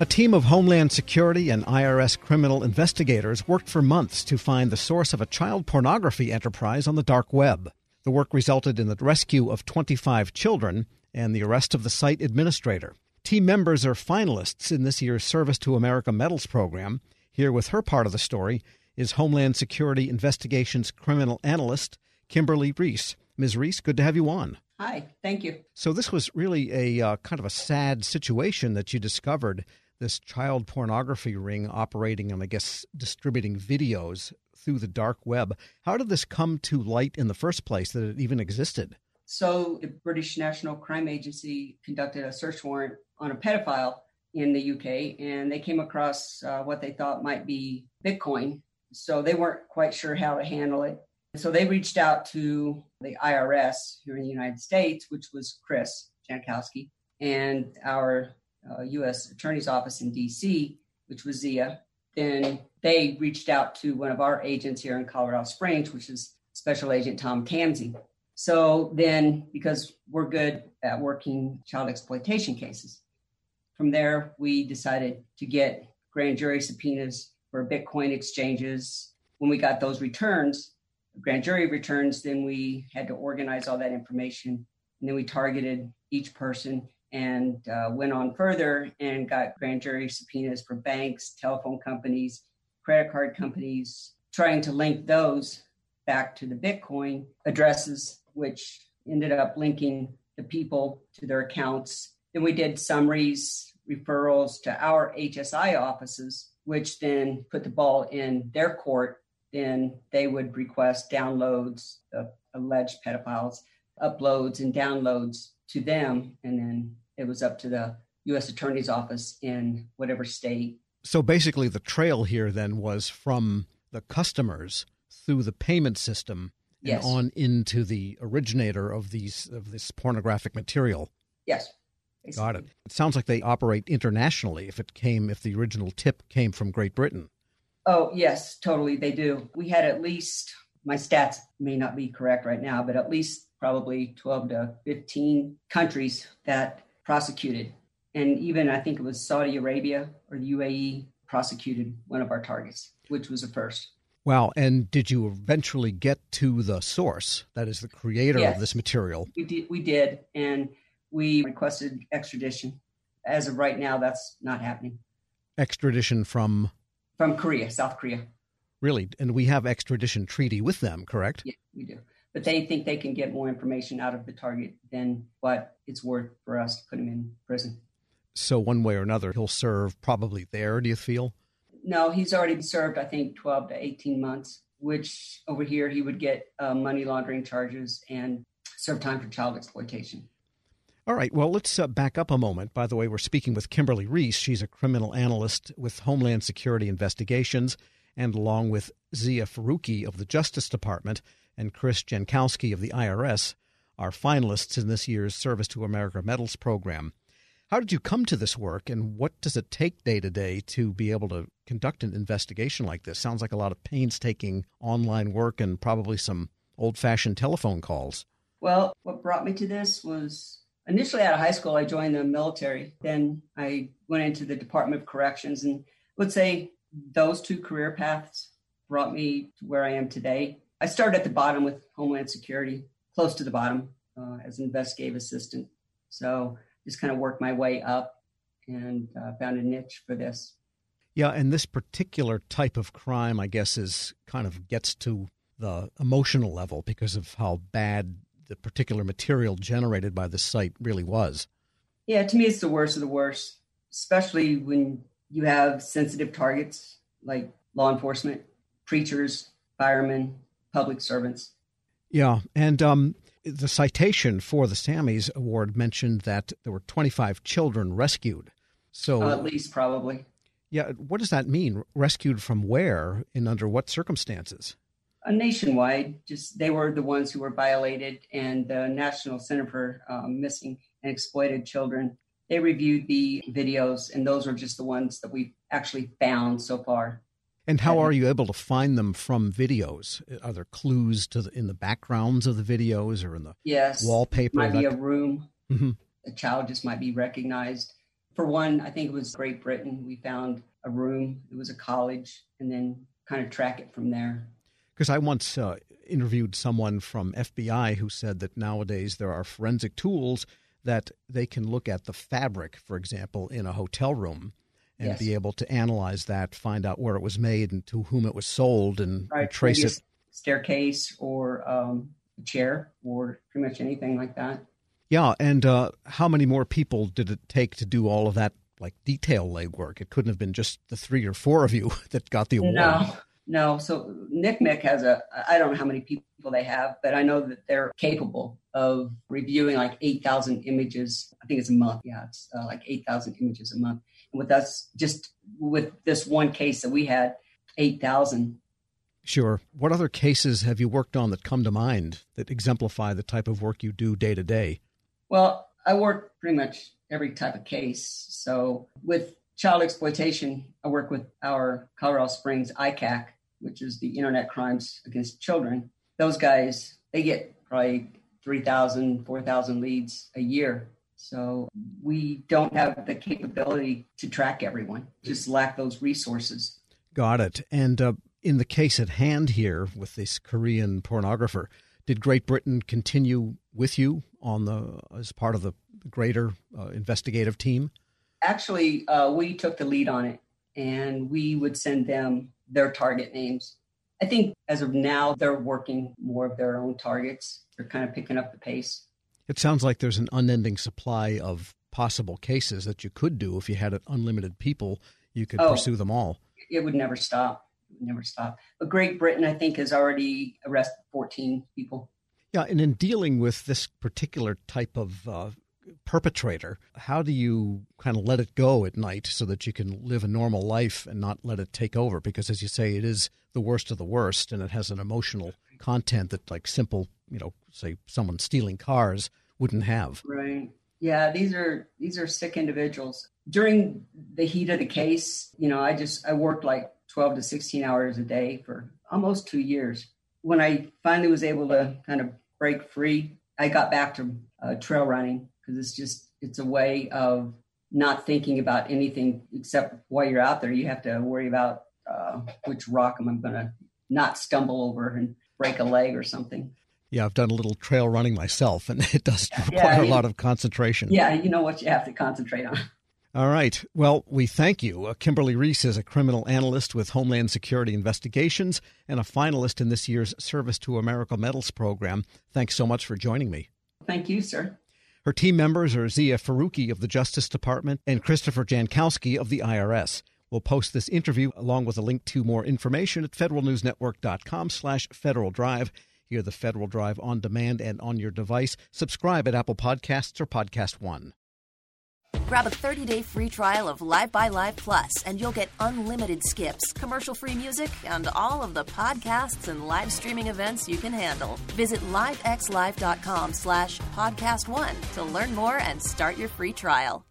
A team of Homeland Security and IRS criminal investigators worked for months to find the source of a child pornography enterprise on the dark web. The work resulted in the rescue of 25 children and the arrest of the site administrator. Team members are finalists in this year's Service to America Medals program. Here with her part of the story is Homeland Security Investigations criminal analyst Kimberly Reese. Ms. Reese, good to have you on. Hi, thank you. So, this was really a uh, kind of a sad situation that you discovered this child pornography ring operating and I guess distributing videos through the dark web. How did this come to light in the first place that it even existed? So, the British National Crime Agency conducted a search warrant on a pedophile in the UK, and they came across uh, what they thought might be Bitcoin. So, they weren't quite sure how to handle it. So, they reached out to the IRS here in the United States, which was Chris Jankowski, and our uh, U.S. Attorney's Office in D.C., which was Zia. Then they reached out to one of our agents here in Colorado Springs, which is Special Agent Tom Kamsey. So then, because we're good at working child exploitation cases, from there we decided to get grand jury subpoenas for Bitcoin exchanges. When we got those returns, grand jury returns, then we had to organize all that information, and then we targeted each person and uh, went on further and got grand jury subpoenas for banks, telephone companies, credit card companies, trying to link those back to the Bitcoin addresses, which ended up linking the people to their accounts. Then we did summaries, referrals to our HSI offices, which then put the ball in their court. Then they would request downloads of alleged pedophiles, uploads and downloads to them, and then it was up to the U.S. Attorney's Office in whatever state. So basically, the trail here then was from the customers through the payment system and yes. on into the originator of these of this pornographic material. Yes. Basically. Got it. It sounds like they operate internationally. If it came, if the original tip came from Great Britain. Oh yes, totally. They do. We had at least my stats may not be correct right now, but at least probably 12 to 15 countries that prosecuted. And even I think it was Saudi Arabia or the UAE prosecuted one of our targets, which was a first. Wow. And did you eventually get to the source, that is the creator yes, of this material? We did, we did. And we requested extradition. As of right now, that's not happening. Extradition from? From Korea, South Korea. Really? And we have extradition treaty with them, correct? Yeah, we do but they think they can get more information out of the target than what it's worth for us to put him in prison. So, one way or another, he'll serve probably there, do you feel? No, he's already served, I think, 12 to 18 months, which over here he would get uh, money laundering charges and serve time for child exploitation. All right. Well, let's uh, back up a moment. By the way, we're speaking with Kimberly Reese. She's a criminal analyst with Homeland Security Investigations, and along with Zia Faruqui of the Justice Department and Chris Jankowski of the IRS are finalists in this year's Service to America Medals program. How did you come to this work, and what does it take day to day to be able to conduct an investigation like this? Sounds like a lot of painstaking online work and probably some old fashioned telephone calls. Well, what brought me to this was initially out of high school, I joined the military. Then I went into the Department of Corrections, and would say those two career paths brought me to where I am today. I started at the bottom with Homeland Security, close to the bottom uh, as an investigative assistant. So just kind of worked my way up and uh, found a niche for this. Yeah, and this particular type of crime, I guess, is kind of gets to the emotional level because of how bad the particular material generated by the site really was. Yeah, to me, it's the worst of the worst, especially when you have sensitive targets like law enforcement, preachers, firemen, public servants. Yeah, and um, the citation for the Sammies Award mentioned that there were 25 children rescued. So uh, at least probably. Yeah, what does that mean? Rescued from where and under what circumstances? Uh, nationwide, just they were the ones who were violated, and the National Center for um, Missing and Exploited Children they reviewed the videos, and those are just the ones that we've actually found so far. And how are you able to find them from videos? Are there clues to the, in the backgrounds of the videos or in the yes, wallpaper? Might be a room. Mm-hmm. A child just might be recognized. For one, I think it was Great Britain. We found a room, it was a college, and then kind of track it from there. Because I once uh, interviewed someone from FBI who said that nowadays there are forensic tools that they can look at the fabric, for example, in a hotel room and yes. be able to analyze that, find out where it was made and to whom it was sold, and, right. and trace it. Staircase or um, chair or pretty much anything like that. Yeah, and uh, how many more people did it take to do all of that, like detail legwork? It couldn't have been just the three or four of you that got the award. No, no. So NCMEC has a, I don't know how many people they have, but I know that they're capable of reviewing like 8,000 images. I think it's a month. Yeah, it's uh, like 8,000 images a month. With us, just with this one case that we had, 8,000 Sure. What other cases have you worked on that come to mind that exemplify the type of work you do day to day? Well, I work pretty much every type of case. So with child exploitation, I work with our Colorado Springs ICAC, which is the Internet Crimes Against Children. Those guys, they get probably 3,000, 4,000 leads a year. So we don't have the capability to track everyone, just lack those resources. Got it. And uh, in the case at hand here with this Korean pornographer, did Great Britain continue with you on the as part of the greater uh, investigative team? Actually, uh, we took the lead on it, and we would send them their target names. I think as of now, they're working more of their own targets. They're kind of picking up the pace. It sounds like there's an unending supply of possible cases that you could do if you had unlimited people. You could oh, pursue them all. It would never stop never stop. But Great Britain, I think, has already arrested 14 people. Yeah, and in dealing with this particular type of uh, perpetrator, how do you kind of let it go at night so that you can live a normal life and not let it take over? Because, as you say, it is the worst of the worst, and it has an emotional content that, like simple, you know, say someone stealing cars wouldn't have. Right. Yeah, these are these are sick individuals. During the heat of the case, you know, I just I worked like 12 to 16 hours a day for almost two years. When I finally was able to kind of break free, I got back to uh, trail running because it's just, it's a way of not thinking about anything except while you're out there. You have to worry about uh, which rock am I going to not stumble over and break a leg or something. Yeah, I've done a little trail running myself, and it does require yeah, a lot of concentration. Yeah, you know what you have to concentrate on. All right. Well, we thank you. Uh, Kimberly Reese is a criminal analyst with Homeland Security Investigations and a finalist in this year's Service to America Medals program. Thanks so much for joining me. Thank you, sir. Her team members are Zia Faruqui of the Justice Department and Christopher Jankowski of the IRS. We'll post this interview along with a link to more information at federalnewsnetwork.com slash Federal Drive. Hear the Federal Drive on demand and on your device. Subscribe at Apple Podcasts or Podcast One. Grab a 30-day free trial of Live by Live Plus, and you'll get unlimited skips, commercial-free music, and all of the podcasts and live streaming events you can handle. Visit livexlive.com slash podcast one to learn more and start your free trial.